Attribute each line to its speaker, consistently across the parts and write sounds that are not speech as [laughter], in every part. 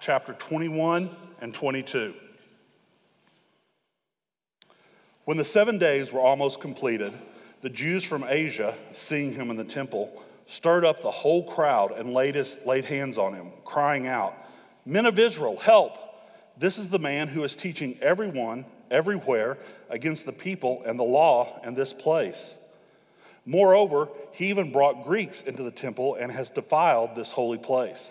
Speaker 1: chapter 21 and 22. When the seven days were almost completed, the Jews from Asia, seeing him in the temple, stirred up the whole crowd and laid, his, laid hands on him, crying out, Men of Israel, help! This is the man who is teaching everyone, everywhere, against the people and the law in this place. Moreover, he even brought Greeks into the temple and has defiled this holy place.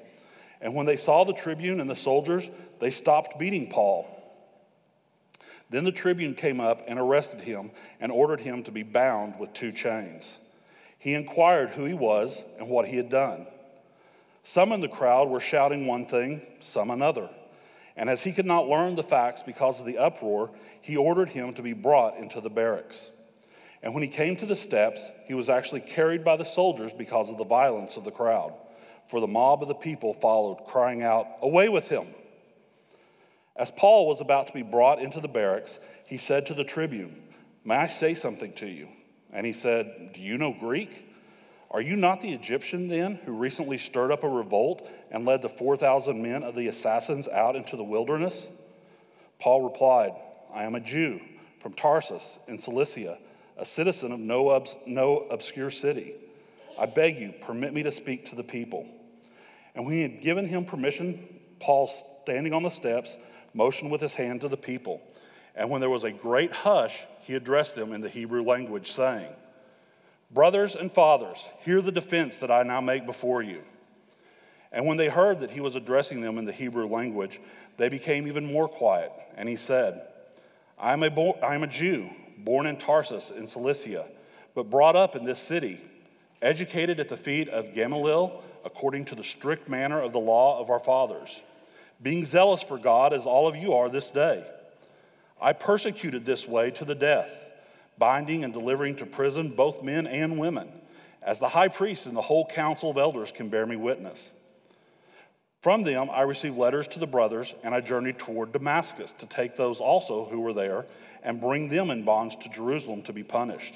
Speaker 1: And when they saw the tribune and the soldiers, they stopped beating Paul. Then the tribune came up and arrested him and ordered him to be bound with two chains. He inquired who he was and what he had done. Some in the crowd were shouting one thing, some another. And as he could not learn the facts because of the uproar, he ordered him to be brought into the barracks. And when he came to the steps, he was actually carried by the soldiers because of the violence of the crowd. For the mob of the people followed, crying out, Away with him! As Paul was about to be brought into the barracks, he said to the tribune, May I say something to you? And he said, Do you know Greek? Are you not the Egyptian then who recently stirred up a revolt and led the 4,000 men of the assassins out into the wilderness? Paul replied, I am a Jew from Tarsus in Cilicia a citizen of no, obs- no obscure city. I beg you, permit me to speak to the people. And when he had given him permission, Paul, standing on the steps, motioned with his hand to the people. And when there was a great hush, he addressed them in the Hebrew language, saying, Brothers and fathers, hear the defense that I now make before you. And when they heard that he was addressing them in the Hebrew language, they became even more quiet. And he said, I am a, bo- I am a Jew born in Tarsus in Cilicia, but brought up in this city, educated at the feet of Gamaliel according to the strict manner of the law of our fathers, being zealous for God as all of you are this day. I persecuted this way to the death, binding and delivering to prison both men and women, as the high priest and the whole council of elders can bear me witness. From them I received letters to the brothers, and I journeyed toward Damascus to take those also who were there and bring them in bonds to Jerusalem to be punished.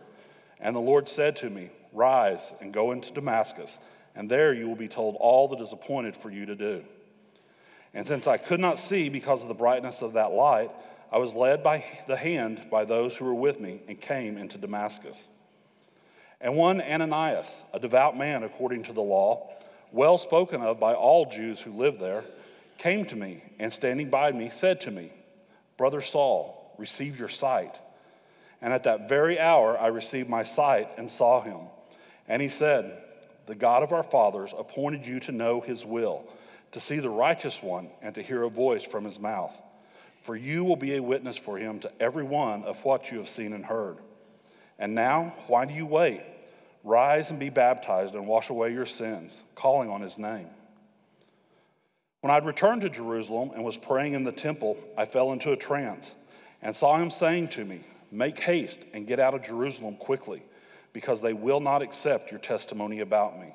Speaker 1: And the Lord said to me, Rise and go into Damascus, and there you will be told all that is appointed for you to do. And since I could not see because of the brightness of that light, I was led by the hand by those who were with me and came into Damascus. And one Ananias, a devout man according to the law, well spoken of by all Jews who lived there, came to me and standing by me said to me, Brother Saul, receive your sight. And at that very hour I received my sight and saw him. And he said, The God of our fathers appointed you to know his will, to see the righteous one, and to hear a voice from his mouth. For you will be a witness for him to every one of what you have seen and heard. And now, why do you wait? Rise and be baptized and wash away your sins, calling on his name. When I'd returned to Jerusalem and was praying in the temple, I fell into a trance and saw him saying to me, Make haste and get out of Jerusalem quickly, because they will not accept your testimony about me.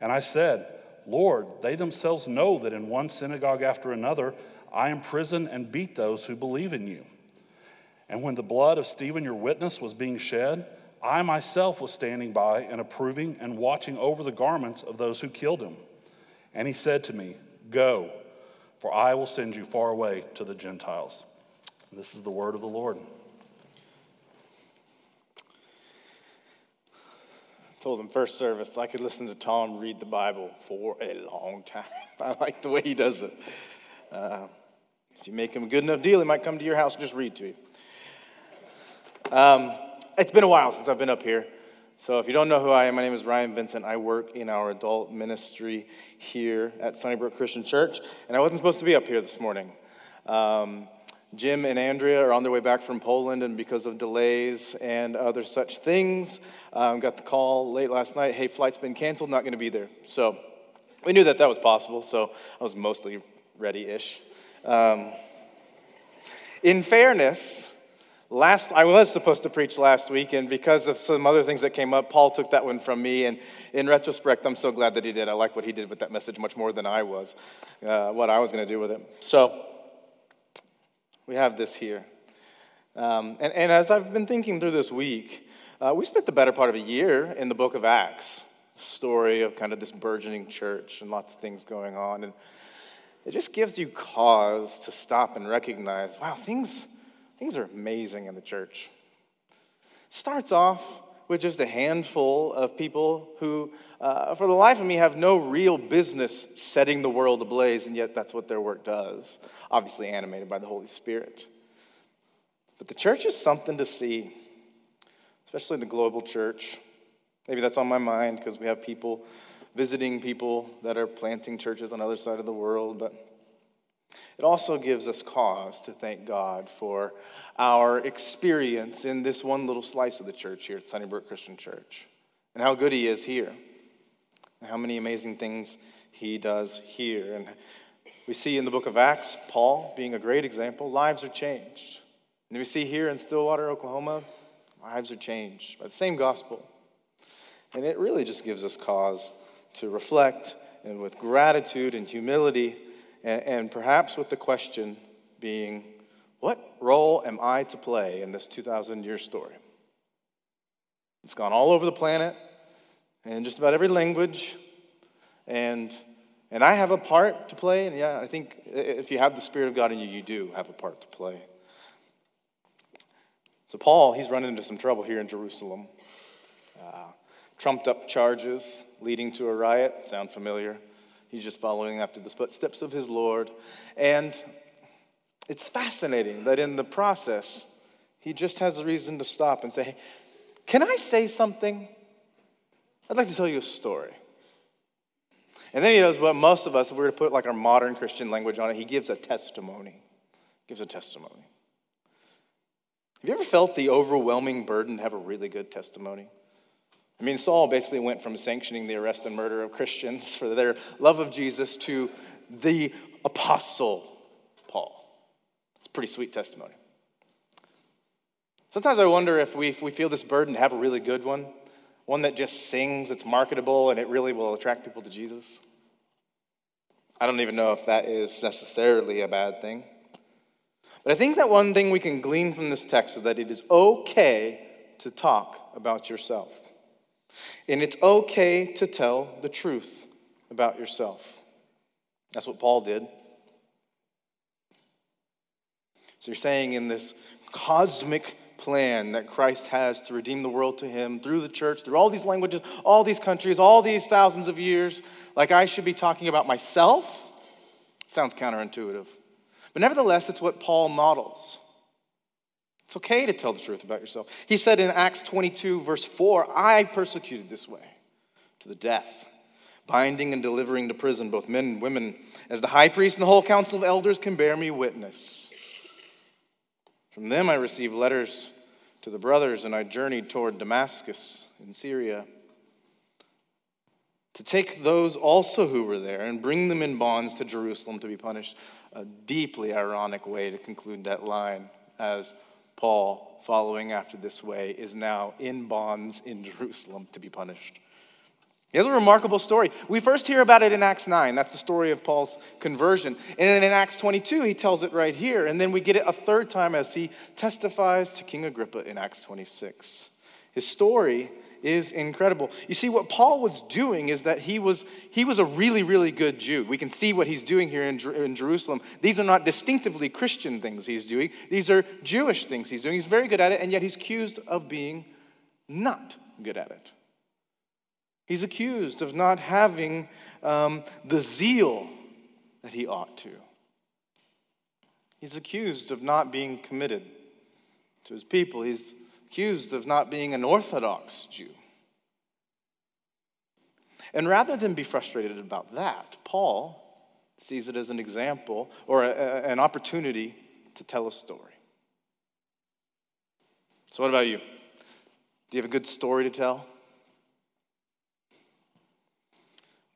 Speaker 1: And I said, Lord, they themselves know that in one synagogue after another I imprison and beat those who believe in you. And when the blood of Stephen, your witness, was being shed, I myself was standing by and approving and watching over the garments of those who killed him. And he said to me, Go, for I will send you far away to the Gentiles. This is the word of the Lord.
Speaker 2: Told him first service I could listen to Tom read the Bible for a long time. [laughs] I like the way he does it. Uh, if you make him a good enough deal, he might come to your house and just read to you. Um, it's been a while since I've been up here. So, if you don't know who I am, my name is Ryan Vincent. I work in our adult ministry here at Sunnybrook Christian Church, and I wasn't supposed to be up here this morning. Um, Jim and Andrea are on their way back from Poland, and because of delays and other such things, um, got the call late last night hey, flight's been canceled, not going to be there. So, we knew that that was possible, so I was mostly ready ish. Um, in fairness, Last, I was supposed to preach last week, and because of some other things that came up, Paul took that one from me. And in retrospect, I'm so glad that he did. I like what he did with that message much more than I was, uh, what I was going to do with it. So we have this here. Um, and, and, as I've been thinking through this week, uh, we spent the better part of a year in the book of Acts, story of kind of this burgeoning church and lots of things going on. And it just gives you cause to stop and recognize wow, things Things are amazing in the church. Starts off with just a handful of people who, uh, for the life of me, have no real business setting the world ablaze, and yet that's what their work does, obviously animated by the Holy Spirit. But the church is something to see, especially the global church. Maybe that's on my mind because we have people visiting people that are planting churches on the other side of the world, but it also gives us cause to thank God for our experience in this one little slice of the church here at Sunnybrook Christian Church and how good He is here and how many amazing things He does here. And we see in the book of Acts, Paul being a great example, lives are changed. And we see here in Stillwater, Oklahoma, lives are changed by the same gospel. And it really just gives us cause to reflect and with gratitude and humility and, and perhaps with the question being, what role am I to play in this 2,000 year story? It's gone all over the planet in just about every language. And, and I have a part to play. And yeah, I think if you have the Spirit of God in you, you do have a part to play. So, Paul, he's running into some trouble here in Jerusalem. Uh, trumped up charges leading to a riot. Sound familiar? He's just following after the footsteps of his Lord. And it's fascinating that in the process, he just has a reason to stop and say, hey, Can I say something? I'd like to tell you a story. And then he does what most of us, if we were to put like our modern Christian language on it, he gives a testimony. Gives a testimony. Have you ever felt the overwhelming burden to have a really good testimony? I mean, Saul basically went from sanctioning the arrest and murder of Christians for their love of Jesus to the apostle Paul. It's pretty sweet testimony. Sometimes I wonder if we, if we feel this burden to have a really good one, one that just sings, it's marketable, and it really will attract people to Jesus. I don't even know if that is necessarily a bad thing. But I think that one thing we can glean from this text is that it is okay to talk about yourself. And it's okay to tell the truth about yourself. That's what Paul did. So you're saying in this cosmic plan that Christ has to redeem the world to him through the church, through all these languages, all these countries, all these thousands of years, like I should be talking about myself? Sounds counterintuitive. But nevertheless, it's what Paul models. It's okay to tell the truth about yourself. He said in Acts 22, verse 4, I persecuted this way to the death, binding and delivering to prison both men and women, as the high priest and the whole council of elders can bear me witness. From them I received letters to the brothers, and I journeyed toward Damascus in Syria to take those also who were there and bring them in bonds to Jerusalem to be punished. A deeply ironic way to conclude that line as Paul, following after this way, is now in bonds in Jerusalem to be punished. It's a remarkable story. We first hear about it in Acts 9. That's the story of Paul's conversion. And then in Acts 22, he tells it right here. And then we get it a third time as he testifies to King Agrippa in Acts 26. His story is incredible. You see, what Paul was doing is that he was, he was a really, really good Jew. We can see what he's doing here in, in Jerusalem. These are not distinctively Christian things he's doing, these are Jewish things he's doing. He's very good at it, and yet he's accused of being not good at it. He's accused of not having um, the zeal that he ought to. He's accused of not being committed to his people. He's accused of not being an Orthodox Jew. And rather than be frustrated about that, Paul sees it as an example or a, a, an opportunity to tell a story. So, what about you? Do you have a good story to tell?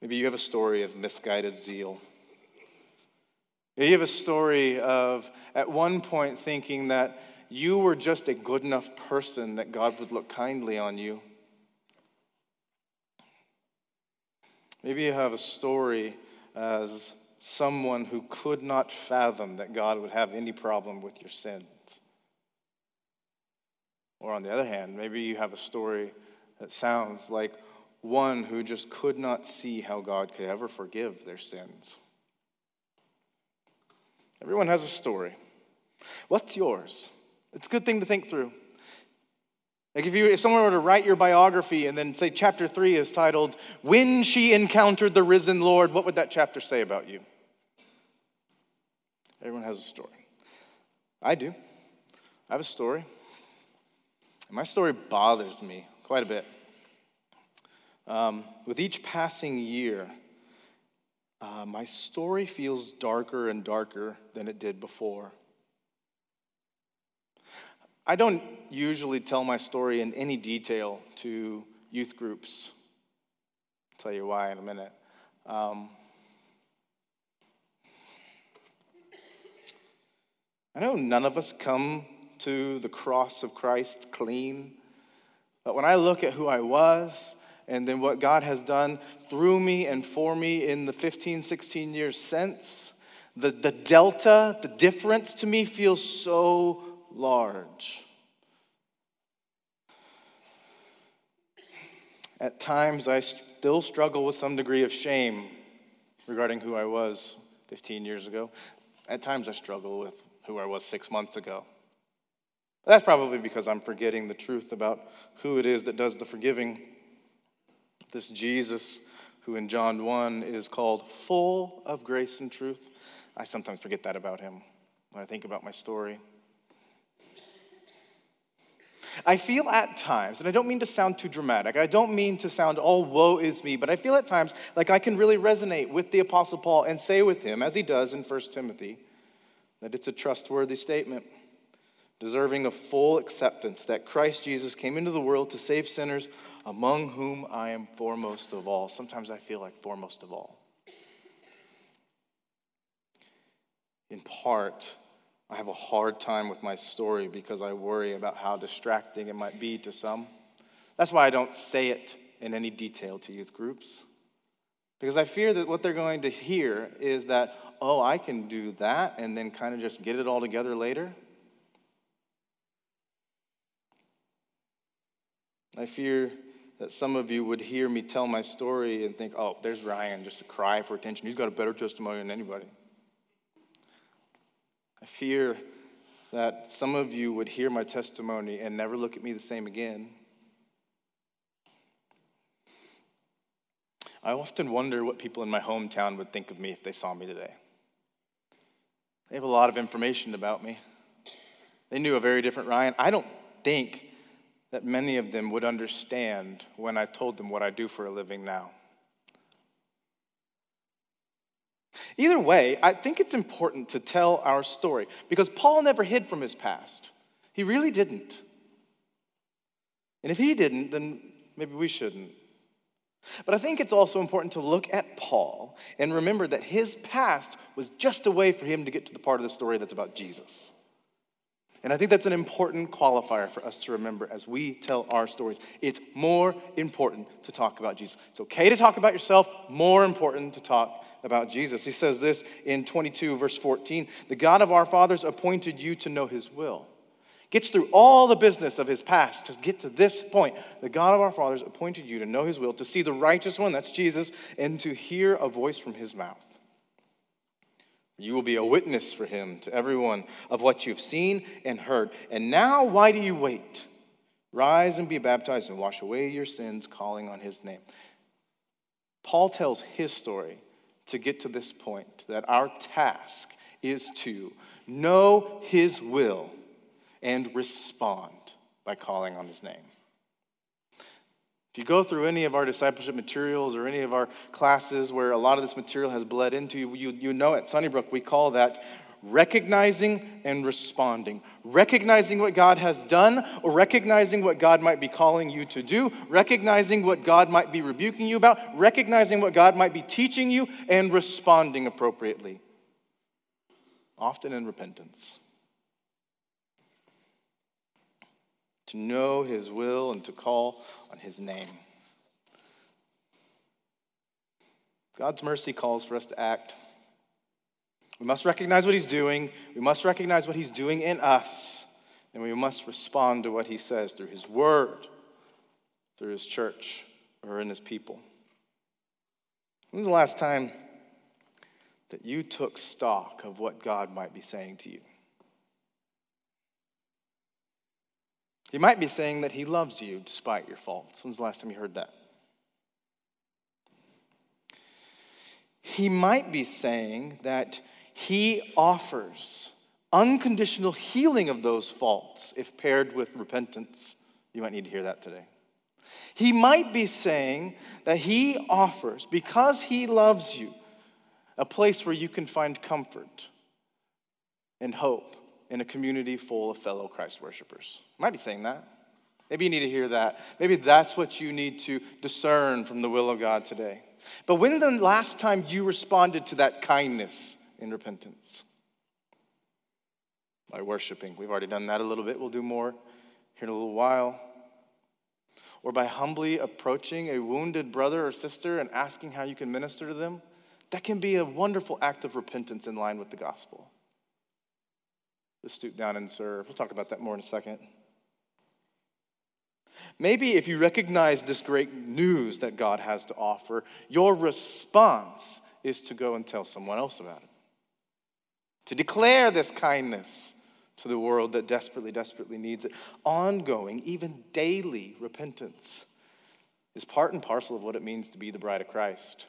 Speaker 2: Maybe you have a story of misguided zeal. Maybe you have a story of, at one point, thinking that you were just a good enough person that God would look kindly on you. Maybe you have a story as someone who could not fathom that God would have any problem with your sins. Or on the other hand, maybe you have a story that sounds like one who just could not see how God could ever forgive their sins. Everyone has a story. What's yours? It's a good thing to think through. Like if you if someone were to write your biography and then say chapter 3 is titled When She Encountered the Risen Lord, what would that chapter say about you? Everyone has a story. I do. I have a story. My story bothers me quite a bit. Um, with each passing year, uh, my story feels darker and darker than it did before. I don't usually tell my story in any detail to youth groups. I'll tell you why in a minute. Um, I know none of us come to the cross of Christ clean, but when I look at who I was and then what God has done through me and for me in the 15, 16 years since, the, the delta, the difference to me feels so large. At times, I still struggle with some degree of shame regarding who I was 15 years ago. At times, I struggle with who I was six months ago. That's probably because I'm forgetting the truth about who it is that does the forgiving. This Jesus, who in John 1 is called full of grace and truth. I sometimes forget that about him when I think about my story. I feel at times, and I don't mean to sound too dramatic, I don't mean to sound, oh, woe is me, but I feel at times like I can really resonate with the Apostle Paul and say with him, as he does in 1 Timothy, that it's a trustworthy statement, deserving of full acceptance that Christ Jesus came into the world to save sinners, among whom I am foremost of all. Sometimes I feel like foremost of all. In part, I have a hard time with my story because I worry about how distracting it might be to some. That's why I don't say it in any detail to youth groups. Because I fear that what they're going to hear is that, oh, I can do that and then kind of just get it all together later. I fear that some of you would hear me tell my story and think, oh, there's Ryan, just a cry for attention. He's got a better testimony than anybody. I fear that some of you would hear my testimony and never look at me the same again. I often wonder what people in my hometown would think of me if they saw me today. They have a lot of information about me. They knew a very different Ryan. I don't think that many of them would understand when I told them what I do for a living now. Either way, I think it's important to tell our story because Paul never hid from his past. He really didn't. And if he didn't, then maybe we shouldn't. But I think it's also important to look at Paul and remember that his past was just a way for him to get to the part of the story that's about Jesus. And I think that's an important qualifier for us to remember as we tell our stories. It's more important to talk about Jesus. It's okay to talk about yourself, more important to talk about Jesus. He says this in 22, verse 14 The God of our fathers appointed you to know his will. Gets through all the business of his past to get to this point. The God of our fathers appointed you to know his will, to see the righteous one, that's Jesus, and to hear a voice from his mouth. You will be a witness for him to everyone of what you've seen and heard. And now, why do you wait? Rise and be baptized and wash away your sins, calling on his name. Paul tells his story to get to this point that our task is to know his will and respond by calling on his name. If you go through any of our discipleship materials or any of our classes where a lot of this material has bled into you, you, know at Sunnybrook we call that recognizing and responding. Recognizing what God has done, or recognizing what God might be calling you to do, recognizing what God might be rebuking you about, recognizing what God might be teaching you, and responding appropriately. Often in repentance. To know His will and to call on His name. God's mercy calls for us to act. We must recognize what he's doing. We must recognize what he's doing in us. And we must respond to what he says through his word, through his church, or in his people. When's the last time that you took stock of what God might be saying to you? He might be saying that he loves you despite your faults. When's the last time you heard that? He might be saying that he offers unconditional healing of those faults if paired with repentance. You might need to hear that today. He might be saying that He offers, because He loves you, a place where you can find comfort and hope in a community full of fellow Christ worshipers. Might be saying that. Maybe you need to hear that. Maybe that's what you need to discern from the will of God today. But when's the last time you responded to that kindness in repentance. By worshiping. We've already done that a little bit. We'll do more here in a little while. Or by humbly approaching a wounded brother or sister and asking how you can minister to them. That can be a wonderful act of repentance in line with the gospel. Just stoop down and serve. We'll talk about that more in a second. Maybe if you recognize this great news that God has to offer, your response is to go and tell someone else about it to declare this kindness to the world that desperately, desperately needs it. Ongoing, even daily repentance is part and parcel of what it means to be the bride of Christ.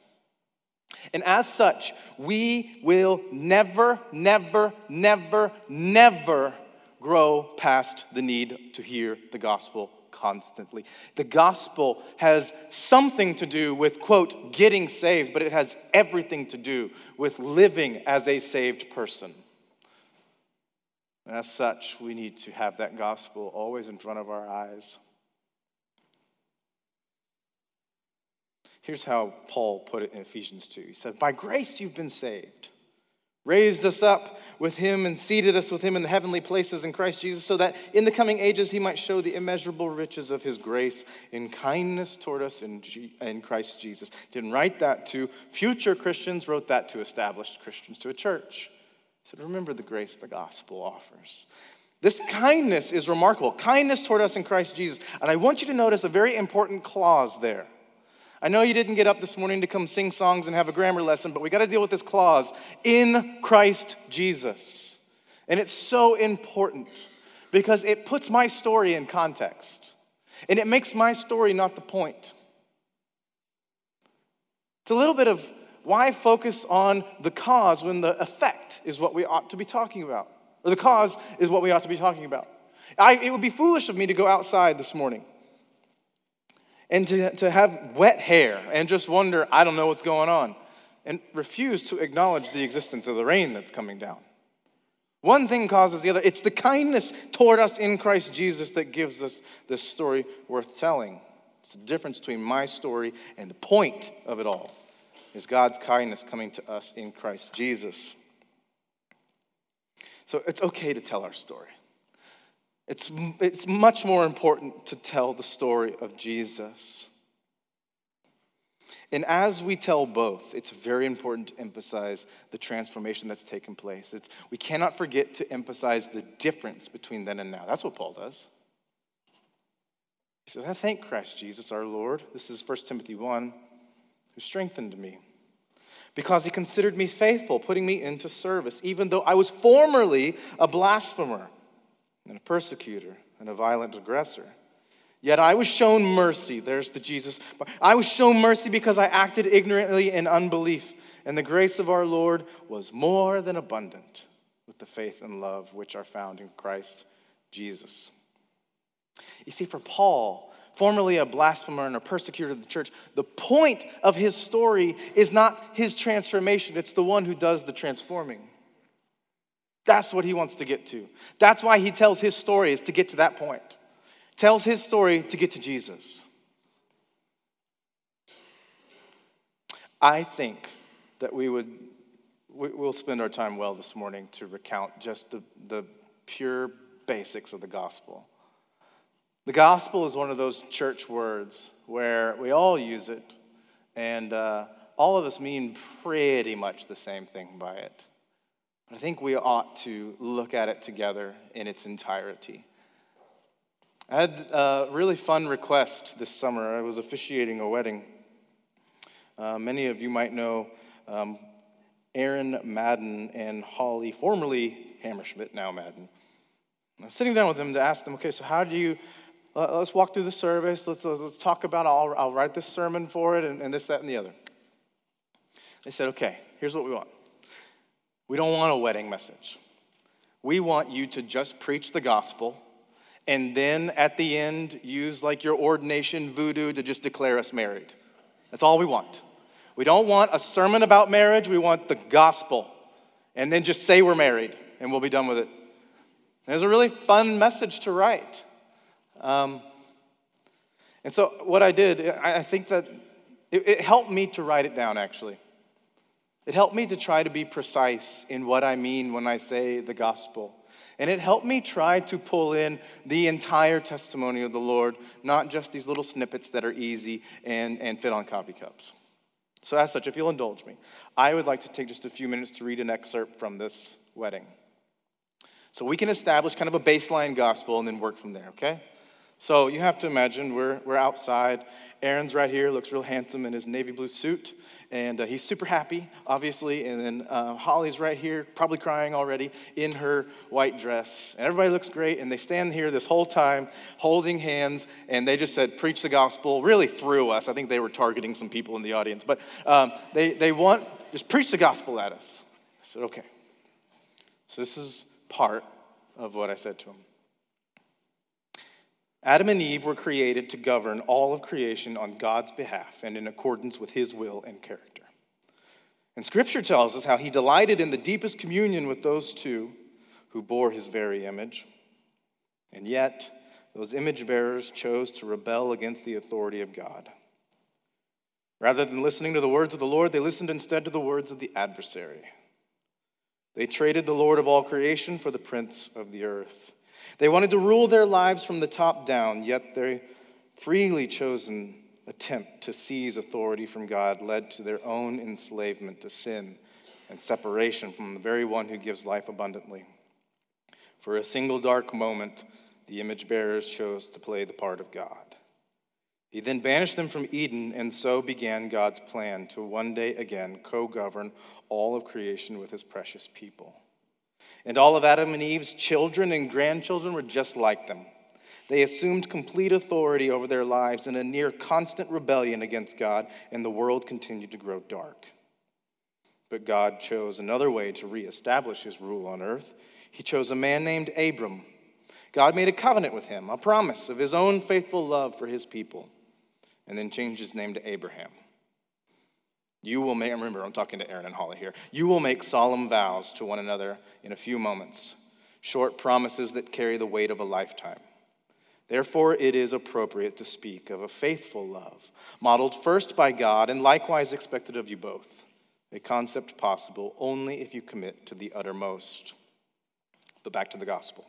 Speaker 2: And as such, we will never, never, never, never grow past the need to hear the gospel constantly. The gospel has something to do with, quote, getting saved, but it has everything to do with living as a saved person. And as such, we need to have that gospel always in front of our eyes. Here's how Paul put it in Ephesians 2. He said, By grace you've been saved raised us up with him and seated us with him in the heavenly places in Christ Jesus, so that in the coming ages he might show the immeasurable riches of his grace in kindness toward us in, G- in Christ Jesus. Didn't write that to future Christians, wrote that to established Christians, to a church. He said, Remember the grace the gospel offers. This kindness is remarkable. Kindness toward us in Christ Jesus. And I want you to notice a very important clause there. I know you didn't get up this morning to come sing songs and have a grammar lesson, but we got to deal with this clause in Christ Jesus. And it's so important because it puts my story in context and it makes my story not the point. It's a little bit of why focus on the cause when the effect is what we ought to be talking about, or the cause is what we ought to be talking about. I, it would be foolish of me to go outside this morning and to, to have wet hair and just wonder, I don't know what's going on, and refuse to acknowledge the existence of the rain that's coming down. One thing causes the other. It's the kindness toward us in Christ Jesus that gives us this story worth telling. It's the difference between my story and the point of it all is God's kindness coming to us in Christ Jesus. So it's okay to tell our story. It's, it's much more important to tell the story of Jesus. And as we tell both, it's very important to emphasize the transformation that's taken place. It's, we cannot forget to emphasize the difference between then and now. That's what Paul does. He says, I thank Christ Jesus our Lord. This is 1 Timothy 1, who strengthened me because he considered me faithful, putting me into service, even though I was formerly a blasphemer and a persecutor and a violent aggressor. Yet I was shown mercy. There's the Jesus. I was shown mercy because I acted ignorantly in unbelief, and the grace of our Lord was more than abundant with the faith and love which are found in Christ Jesus. You see, for Paul, formerly a blasphemer and a persecutor of the church, the point of his story is not his transformation, it's the one who does the transforming. That's what he wants to get to. That's why he tells his story, is to get to that point. Tells his story to get to Jesus. I think that we would we'll spend our time well this morning to recount just the, the pure basics of the gospel. The gospel is one of those church words where we all use it, and uh, all of us mean pretty much the same thing by it. But I think we ought to look at it together in its entirety. I had a really fun request this summer. I was officiating a wedding. Uh, many of you might know um, Aaron Madden and Holly, formerly Hammerschmidt, now Madden. I was sitting down with them to ask them, okay, so how do you, let's walk through the service, let's, let's talk about, I'll, I'll write this sermon for it, and, and this, that, and the other. They said, okay, here's what we want. We don't want a wedding message. We want you to just preach the gospel and then at the end use like your ordination voodoo to just declare us married. That's all we want. We don't want a sermon about marriage, we want the gospel. And then just say we're married and we'll be done with it. And it was a really fun message to write. Um, and so, what I did, I think that it, it helped me to write it down actually. It helped me to try to be precise in what I mean when I say the gospel. And it helped me try to pull in the entire testimony of the Lord, not just these little snippets that are easy and, and fit on coffee cups. So, as such, if you'll indulge me, I would like to take just a few minutes to read an excerpt from this wedding. So we can establish kind of a baseline gospel and then work from there, okay? So you have to imagine we're, we're outside. Aaron's right here, looks real handsome in his navy blue suit, and uh, he's super happy, obviously. And then uh, Holly's right here, probably crying already, in her white dress. And everybody looks great, and they stand here this whole time holding hands, and they just said, Preach the gospel, really through us. I think they were targeting some people in the audience, but um, they, they want, just preach the gospel at us. I said, Okay. So this is part of what I said to him. Adam and Eve were created to govern all of creation on God's behalf and in accordance with his will and character. And scripture tells us how he delighted in the deepest communion with those two who bore his very image. And yet, those image bearers chose to rebel against the authority of God. Rather than listening to the words of the Lord, they listened instead to the words of the adversary. They traded the Lord of all creation for the prince of the earth they wanted to rule their lives from the top down, yet their freely chosen attempt to seize authority from God led to their own enslavement to sin and separation from the very one who gives life abundantly. For a single dark moment, the image bearers chose to play the part of God. He then banished them from Eden, and so began God's plan to one day again co govern all of creation with his precious people. And all of Adam and Eve's children and grandchildren were just like them. They assumed complete authority over their lives in a near constant rebellion against God, and the world continued to grow dark. But God chose another way to reestablish his rule on earth. He chose a man named Abram. God made a covenant with him, a promise of his own faithful love for his people, and then changed his name to Abraham. You will make, remember, I'm talking to Aaron and Holly here. You will make solemn vows to one another in a few moments, short promises that carry the weight of a lifetime. Therefore, it is appropriate to speak of a faithful love, modeled first by God and likewise expected of you both, a concept possible only if you commit to the uttermost. But back to the gospel.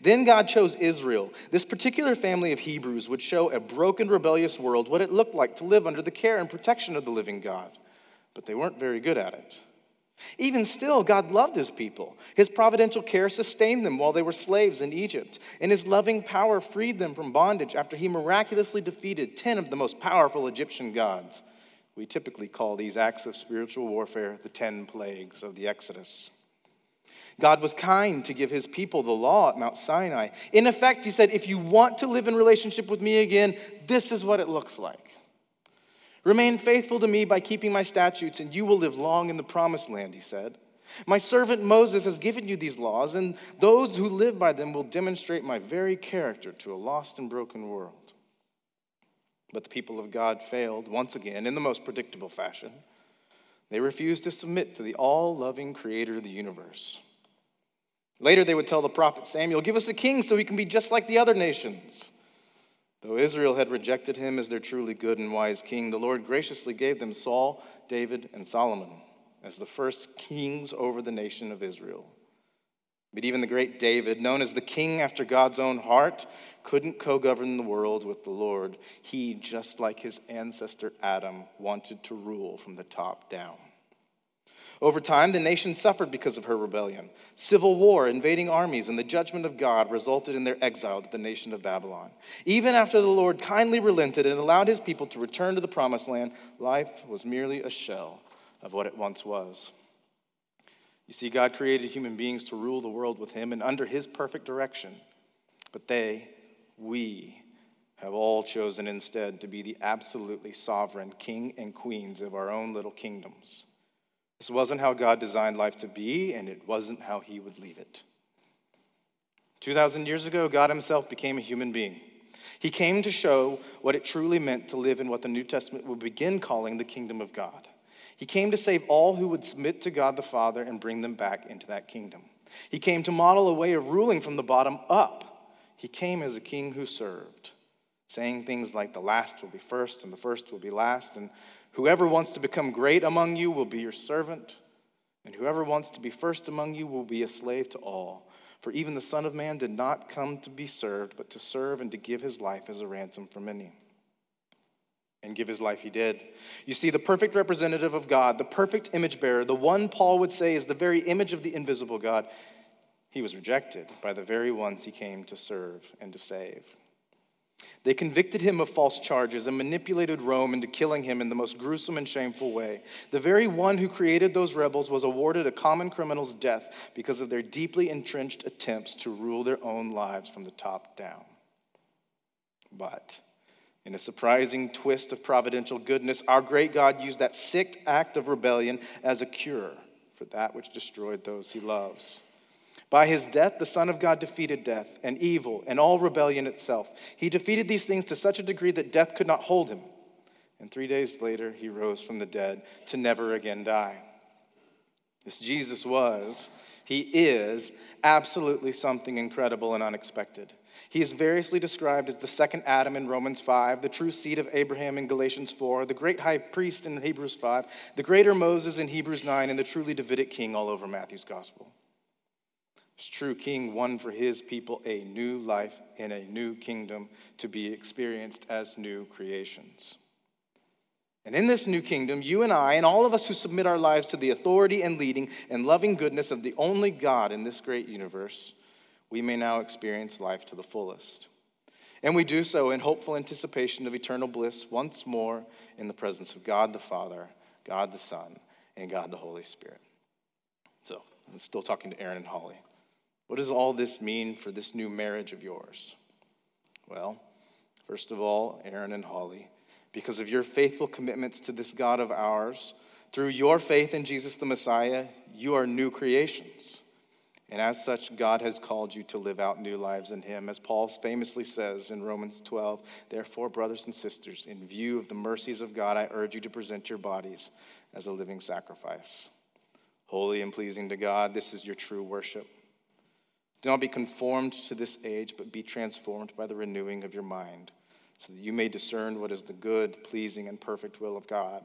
Speaker 2: Then God chose Israel. This particular family of Hebrews would show a broken, rebellious world what it looked like to live under the care and protection of the living God. But they weren't very good at it. Even still, God loved his people. His providential care sustained them while they were slaves in Egypt, and his loving power freed them from bondage after he miraculously defeated 10 of the most powerful Egyptian gods. We typically call these acts of spiritual warfare the 10 plagues of the Exodus. God was kind to give his people the law at Mount Sinai. In effect, he said, if you want to live in relationship with me again, this is what it looks like. Remain faithful to me by keeping my statutes, and you will live long in the promised land, he said. My servant Moses has given you these laws, and those who live by them will demonstrate my very character to a lost and broken world. But the people of God failed once again in the most predictable fashion. They refused to submit to the all loving creator of the universe. Later, they would tell the prophet Samuel, Give us a king so he can be just like the other nations. Though Israel had rejected him as their truly good and wise king, the Lord graciously gave them Saul, David, and Solomon as the first kings over the nation of Israel. But even the great David, known as the king after God's own heart, couldn't co govern the world with the Lord. He, just like his ancestor Adam, wanted to rule from the top down. Over time, the nation suffered because of her rebellion. Civil war, invading armies, and the judgment of God resulted in their exile to the nation of Babylon. Even after the Lord kindly relented and allowed his people to return to the promised land, life was merely a shell of what it once was. You see, God created human beings to rule the world with him and under his perfect direction. But they, we, have all chosen instead to be the absolutely sovereign king and queens of our own little kingdoms. This wasn't how God designed life to be, and it wasn't how He would leave it. 2,000 years ago, God Himself became a human being. He came to show what it truly meant to live in what the New Testament would begin calling the kingdom of God. He came to save all who would submit to God the Father and bring them back into that kingdom. He came to model a way of ruling from the bottom up. He came as a king who served, saying things like, The last will be first, and the first will be last, and Whoever wants to become great among you will be your servant, and whoever wants to be first among you will be a slave to all. For even the Son of Man did not come to be served, but to serve and to give his life as a ransom for many. And give his life he did. You see, the perfect representative of God, the perfect image bearer, the one Paul would say is the very image of the invisible God, he was rejected by the very ones he came to serve and to save. They convicted him of false charges and manipulated Rome into killing him in the most gruesome and shameful way. The very one who created those rebels was awarded a common criminal's death because of their deeply entrenched attempts to rule their own lives from the top down. But, in a surprising twist of providential goodness, our great God used that sick act of rebellion as a cure for that which destroyed those he loves. By his death, the Son of God defeated death and evil and all rebellion itself. He defeated these things to such a degree that death could not hold him. And three days later, he rose from the dead to never again die. This Jesus was, he is absolutely something incredible and unexpected. He is variously described as the second Adam in Romans 5, the true seed of Abraham in Galatians 4, the great high priest in Hebrews 5, the greater Moses in Hebrews 9, and the truly Davidic king all over Matthew's gospel. True king won for his people a new life in a new kingdom to be experienced as new creations. And in this new kingdom, you and I, and all of us who submit our lives to the authority and leading and loving goodness of the only God in this great universe, we may now experience life to the fullest. And we do so in hopeful anticipation of eternal bliss once more in the presence of God the Father, God the Son, and God the Holy Spirit. So, I'm still talking to Aaron and Holly. What does all this mean for this new marriage of yours? Well, first of all, Aaron and Holly, because of your faithful commitments to this God of ours, through your faith in Jesus the Messiah, you are new creations. And as such, God has called you to live out new lives in Him. As Paul famously says in Romans 12, therefore, brothers and sisters, in view of the mercies of God, I urge you to present your bodies as a living sacrifice. Holy and pleasing to God, this is your true worship. Do not be conformed to this age, but be transformed by the renewing of your mind, so that you may discern what is the good, pleasing, and perfect will of God.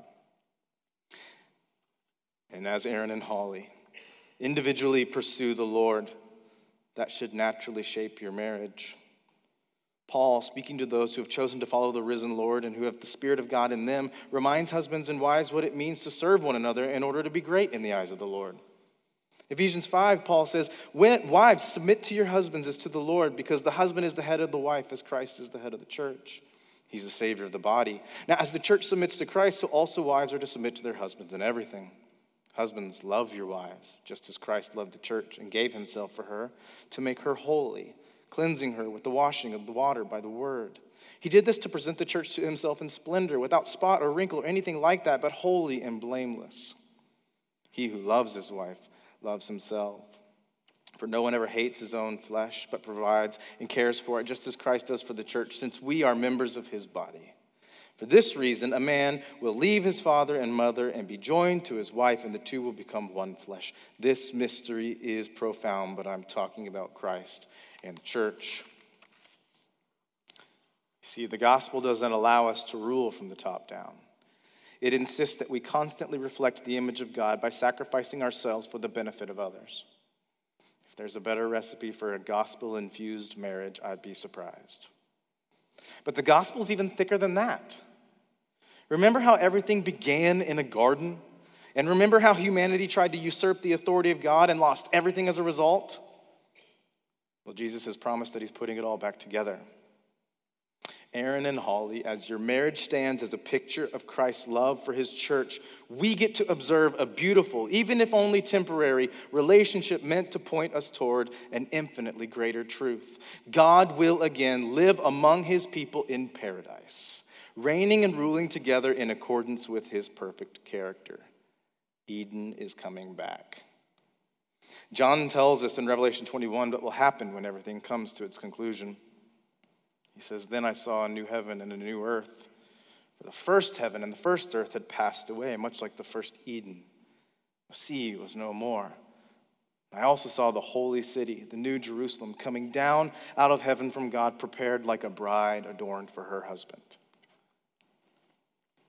Speaker 2: And as Aaron and Holly individually pursue the Lord, that should naturally shape your marriage. Paul, speaking to those who have chosen to follow the risen Lord and who have the Spirit of God in them, reminds husbands and wives what it means to serve one another in order to be great in the eyes of the Lord. Ephesians 5, Paul says, Wives, submit to your husbands as to the Lord, because the husband is the head of the wife, as Christ is the head of the church. He's the Savior of the body. Now, as the church submits to Christ, so also wives are to submit to their husbands in everything. Husbands, love your wives, just as Christ loved the church and gave himself for her to make her holy, cleansing her with the washing of the water by the word. He did this to present the church to himself in splendor, without spot or wrinkle or anything like that, but holy and blameless. He who loves his wife loves himself. For no one ever hates his own flesh, but provides and cares for it, just as Christ does for the church, since we are members of his body. For this reason, a man will leave his father and mother and be joined to his wife, and the two will become one flesh. This mystery is profound, but I'm talking about Christ and the church. See, the gospel doesn't allow us to rule from the top down. It insists that we constantly reflect the image of God by sacrificing ourselves for the benefit of others. If there's a better recipe for a gospel infused marriage, I'd be surprised. But the gospel is even thicker than that. Remember how everything began in a garden? And remember how humanity tried to usurp the authority of God and lost everything as a result? Well, Jesus has promised that he's putting it all back together. Aaron and Holly, as your marriage stands as a picture of Christ's love for his church, we get to observe a beautiful, even if only temporary, relationship meant to point us toward an infinitely greater truth. God will again live among his people in paradise, reigning and ruling together in accordance with his perfect character. Eden is coming back. John tells us in Revelation 21 what will happen when everything comes to its conclusion. He says, Then I saw a new heaven and a new earth. For the first heaven and the first earth had passed away, much like the first Eden. The sea was no more. I also saw the holy city, the new Jerusalem, coming down out of heaven from God, prepared like a bride adorned for her husband.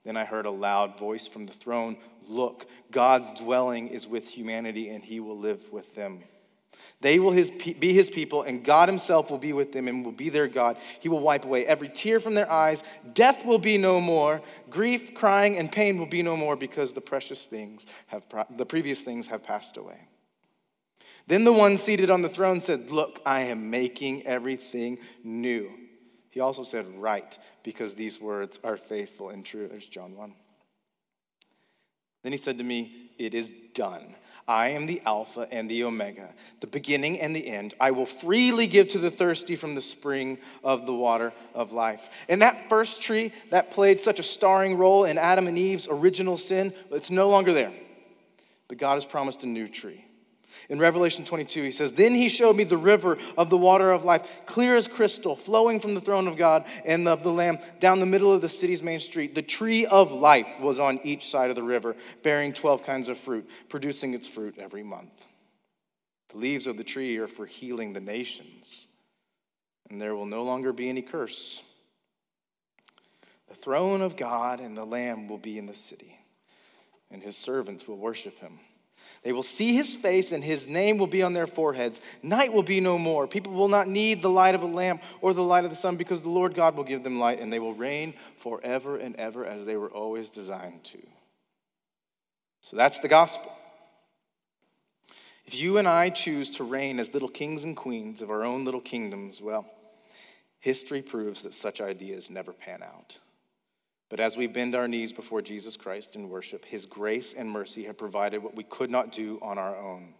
Speaker 2: Then I heard a loud voice from the throne Look, God's dwelling is with humanity, and he will live with them. They will his, be his people, and God himself will be with them and will be their God. He will wipe away every tear from their eyes. Death will be no more. Grief, crying, and pain will be no more because the precious things have, the previous things have passed away. Then the one seated on the throne said, Look, I am making everything new. He also said, Write, because these words are faithful and true. There's John 1. Then he said to me, It is done. I am the Alpha and the Omega, the beginning and the end. I will freely give to the thirsty from the spring of the water of life. And that first tree that played such a starring role in Adam and Eve's original sin, it's no longer there. But God has promised a new tree. In Revelation 22, he says, Then he showed me the river of the water of life, clear as crystal, flowing from the throne of God and of the Lamb down the middle of the city's main street. The tree of life was on each side of the river, bearing 12 kinds of fruit, producing its fruit every month. The leaves of the tree are for healing the nations, and there will no longer be any curse. The throne of God and the Lamb will be in the city, and his servants will worship him. They will see his face, and his name will be on their foreheads. Night will be no more. People will not need the light of a lamp or the light of the sun, because the Lord God will give them light, and they will reign forever and ever as they were always designed to. So that's the gospel. If you and I choose to reign as little kings and queens of our own little kingdoms, well, history proves that such ideas never pan out. But as we bend our knees before Jesus Christ in worship, his grace and mercy have provided what we could not do on our own.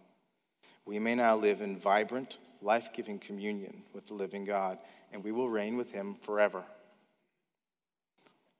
Speaker 2: We may now live in vibrant, life giving communion with the living God, and we will reign with him forever.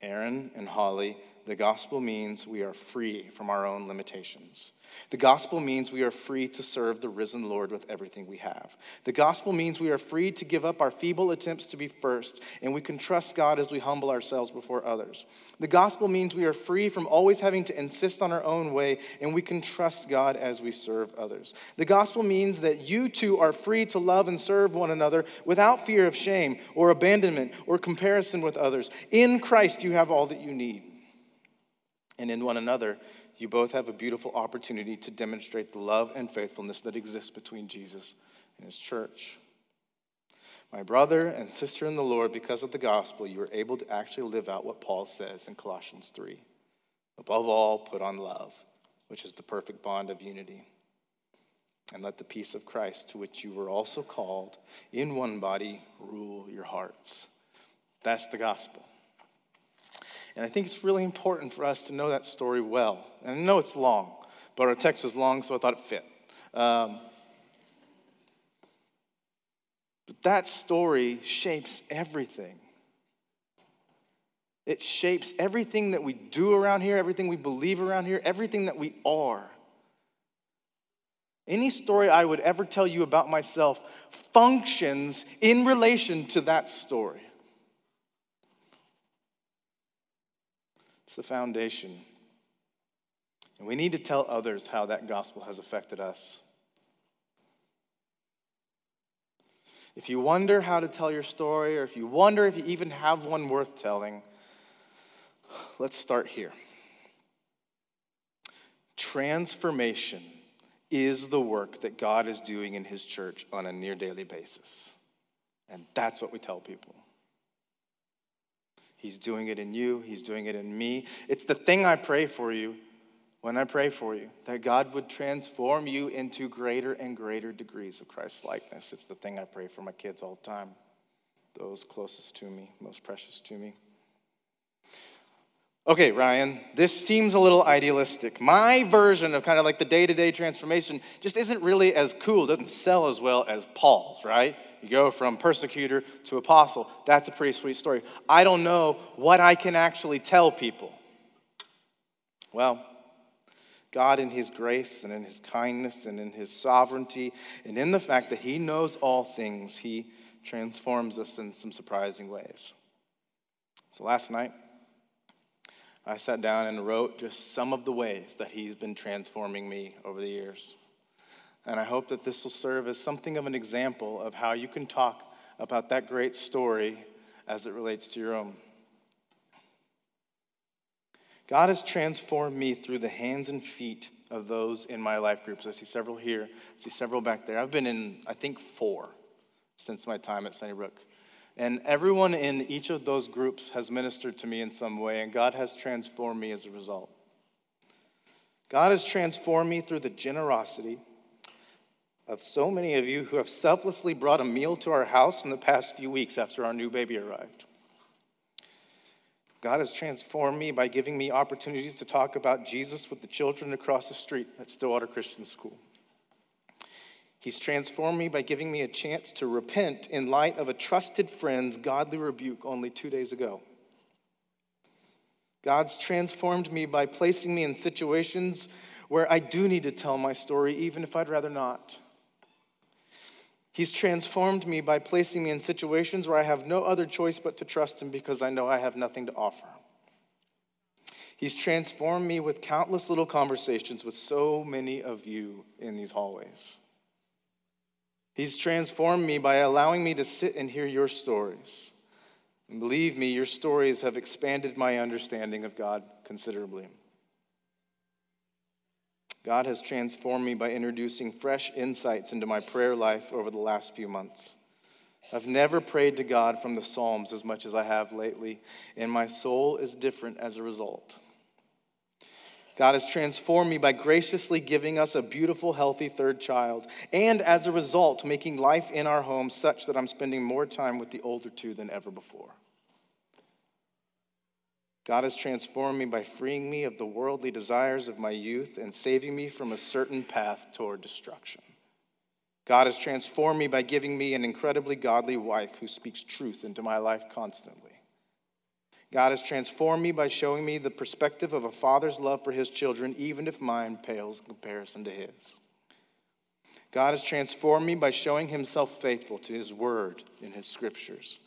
Speaker 2: Aaron and Holly, the gospel means we are free from our own limitations. The gospel means we are free to serve the risen Lord with everything we have. The gospel means we are free to give up our feeble attempts to be first, and we can trust God as we humble ourselves before others. The gospel means we are free from always having to insist on our own way, and we can trust God as we serve others. The gospel means that you too are free to love and serve one another without fear of shame or abandonment or comparison with others. In Christ, you have all that you need. And in one another, you both have a beautiful opportunity to demonstrate the love and faithfulness that exists between Jesus and his church. My brother and sister in the Lord, because of the gospel, you are able to actually live out what Paul says in Colossians 3. Above all, put on love, which is the perfect bond of unity. And let the peace of Christ, to which you were also called in one body, rule your hearts. That's the gospel. And I think it's really important for us to know that story well. And I know it's long, but our text was long, so I thought it fit. Um, but that story shapes everything. It shapes everything that we do around here, everything we believe around here, everything that we are. Any story I would ever tell you about myself functions in relation to that story. It's the foundation. And we need to tell others how that gospel has affected us. If you wonder how to tell your story, or if you wonder if you even have one worth telling, let's start here. Transformation is the work that God is doing in His church on a near daily basis. And that's what we tell people. He's doing it in you, He's doing it in me. It's the thing I pray for you when I pray for you, that God would transform you into greater and greater degrees of Christ likeness. It's the thing I pray for my kids all the time, those closest to me, most precious to me. Okay, Ryan, this seems a little idealistic. My version of kind of like the day to day transformation just isn't really as cool, doesn't sell as well as Paul's, right? You go from persecutor to apostle. That's a pretty sweet story. I don't know what I can actually tell people. Well, God, in His grace and in His kindness and in His sovereignty and in the fact that He knows all things, He transforms us in some surprising ways. So last night, I sat down and wrote just some of the ways that He's been transforming me over the years. And I hope that this will serve as something of an example of how you can talk about that great story as it relates to your own. God has transformed me through the hands and feet of those in my life groups. I see several here, I see several back there. I've been in, I think, four since my time at Sunnybrook. And everyone in each of those groups has ministered to me in some way, and God has transformed me as a result. God has transformed me through the generosity of so many of you who have selflessly brought a meal to our house in the past few weeks after our new baby arrived. God has transformed me by giving me opportunities to talk about Jesus with the children across the street at Stillwater Christian School. He's transformed me by giving me a chance to repent in light of a trusted friend's godly rebuke only two days ago. God's transformed me by placing me in situations where I do need to tell my story, even if I'd rather not. He's transformed me by placing me in situations where I have no other choice but to trust Him because I know I have nothing to offer. He's transformed me with countless little conversations with so many of you in these hallways. He's transformed me by allowing me to sit and hear your stories. And believe me, your stories have expanded my understanding of God considerably. God has transformed me by introducing fresh insights into my prayer life over the last few months. I've never prayed to God from the Psalms as much as I have lately, and my soul is different as a result. God has transformed me by graciously giving us a beautiful, healthy third child, and as a result, making life in our home such that I'm spending more time with the older two than ever before. God has transformed me by freeing me of the worldly desires of my youth and saving me from a certain path toward destruction. God has transformed me by giving me an incredibly godly wife who speaks truth into my life constantly. God has transformed me by showing me the perspective of a father's love for his children, even if mine pales in comparison to his. God has transformed me by showing himself faithful to his word in his scriptures.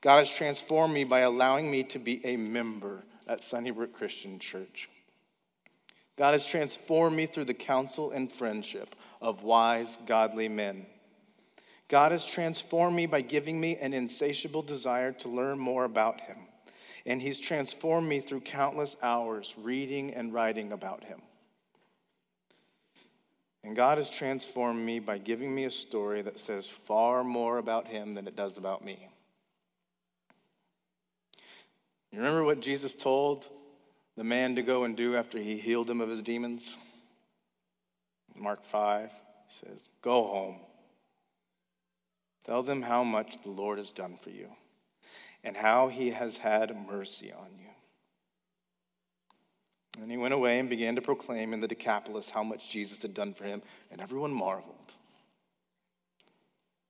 Speaker 2: God has transformed me by allowing me to be a member at Sunnybrook Christian Church. God has transformed me through the counsel and friendship of wise, godly men. God has transformed me by giving me an insatiable desire to learn more about Him. And He's transformed me through countless hours reading and writing about Him. And God has transformed me by giving me a story that says far more about Him than it does about me. You remember what Jesus told the man to go and do after he healed him of his demons? Mark 5 says, Go home. Tell them how much the Lord has done for you and how he has had mercy on you. And he went away and began to proclaim in the Decapolis how much Jesus had done for him, and everyone marveled.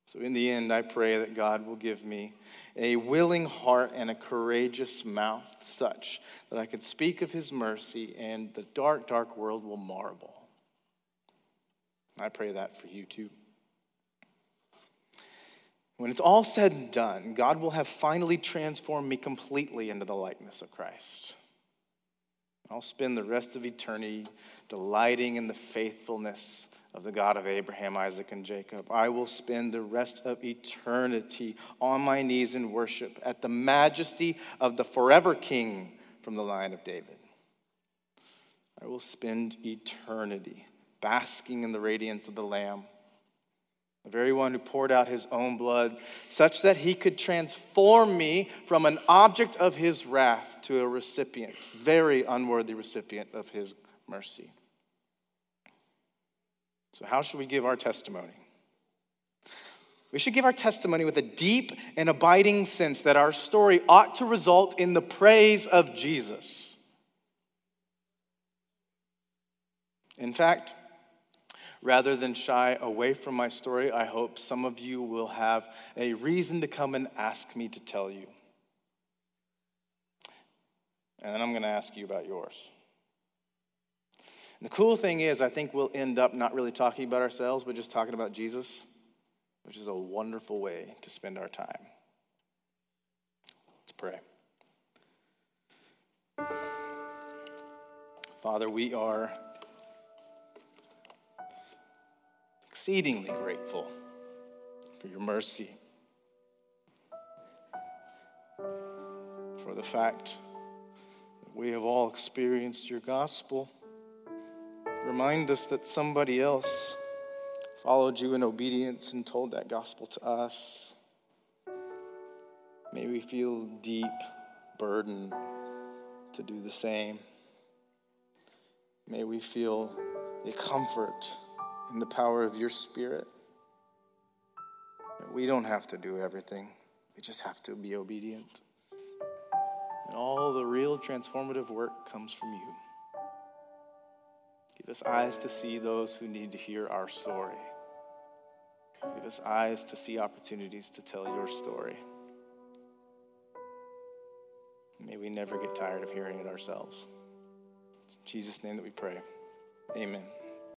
Speaker 2: So, in the end, I pray that God will give me a willing heart and a courageous mouth, such that I can speak of his mercy and the dark, dark world will marvel. I pray that for you too. When it's all said and done, God will have finally transformed me completely into the likeness of Christ. I'll spend the rest of eternity delighting in the faithfulness of the God of Abraham, Isaac, and Jacob. I will spend the rest of eternity on my knees in worship at the majesty of the forever King from the line of David. I will spend eternity basking in the radiance of the Lamb the very one who poured out his own blood, such that he could transform me from an object of his wrath to a recipient, very unworthy recipient of his mercy. So, how should we give our testimony? We should give our testimony with a deep and abiding sense that our story ought to result in the praise of Jesus. In fact, Rather than shy away from my story, I hope some of you will have a reason to come and ask me to tell you. And then I'm going to ask you about yours. And the cool thing is, I think we'll end up not really talking about ourselves, but just talking about Jesus, which is a wonderful way to spend our time. Let's pray. Father, we are exceedingly grateful for your mercy, for the fact that we have all experienced your gospel. Remind us that somebody else followed you in obedience and told that gospel to us. May we feel deep burden to do the same. May we feel the comfort in the power of your Spirit. We don't have to do everything, we just have to be obedient. And all the real transformative work comes from you. Give us eyes to see those who need to hear our story. Give us eyes to see opportunities to tell your story. May we never get tired of hearing it ourselves. It's in Jesus' name that we pray. Amen.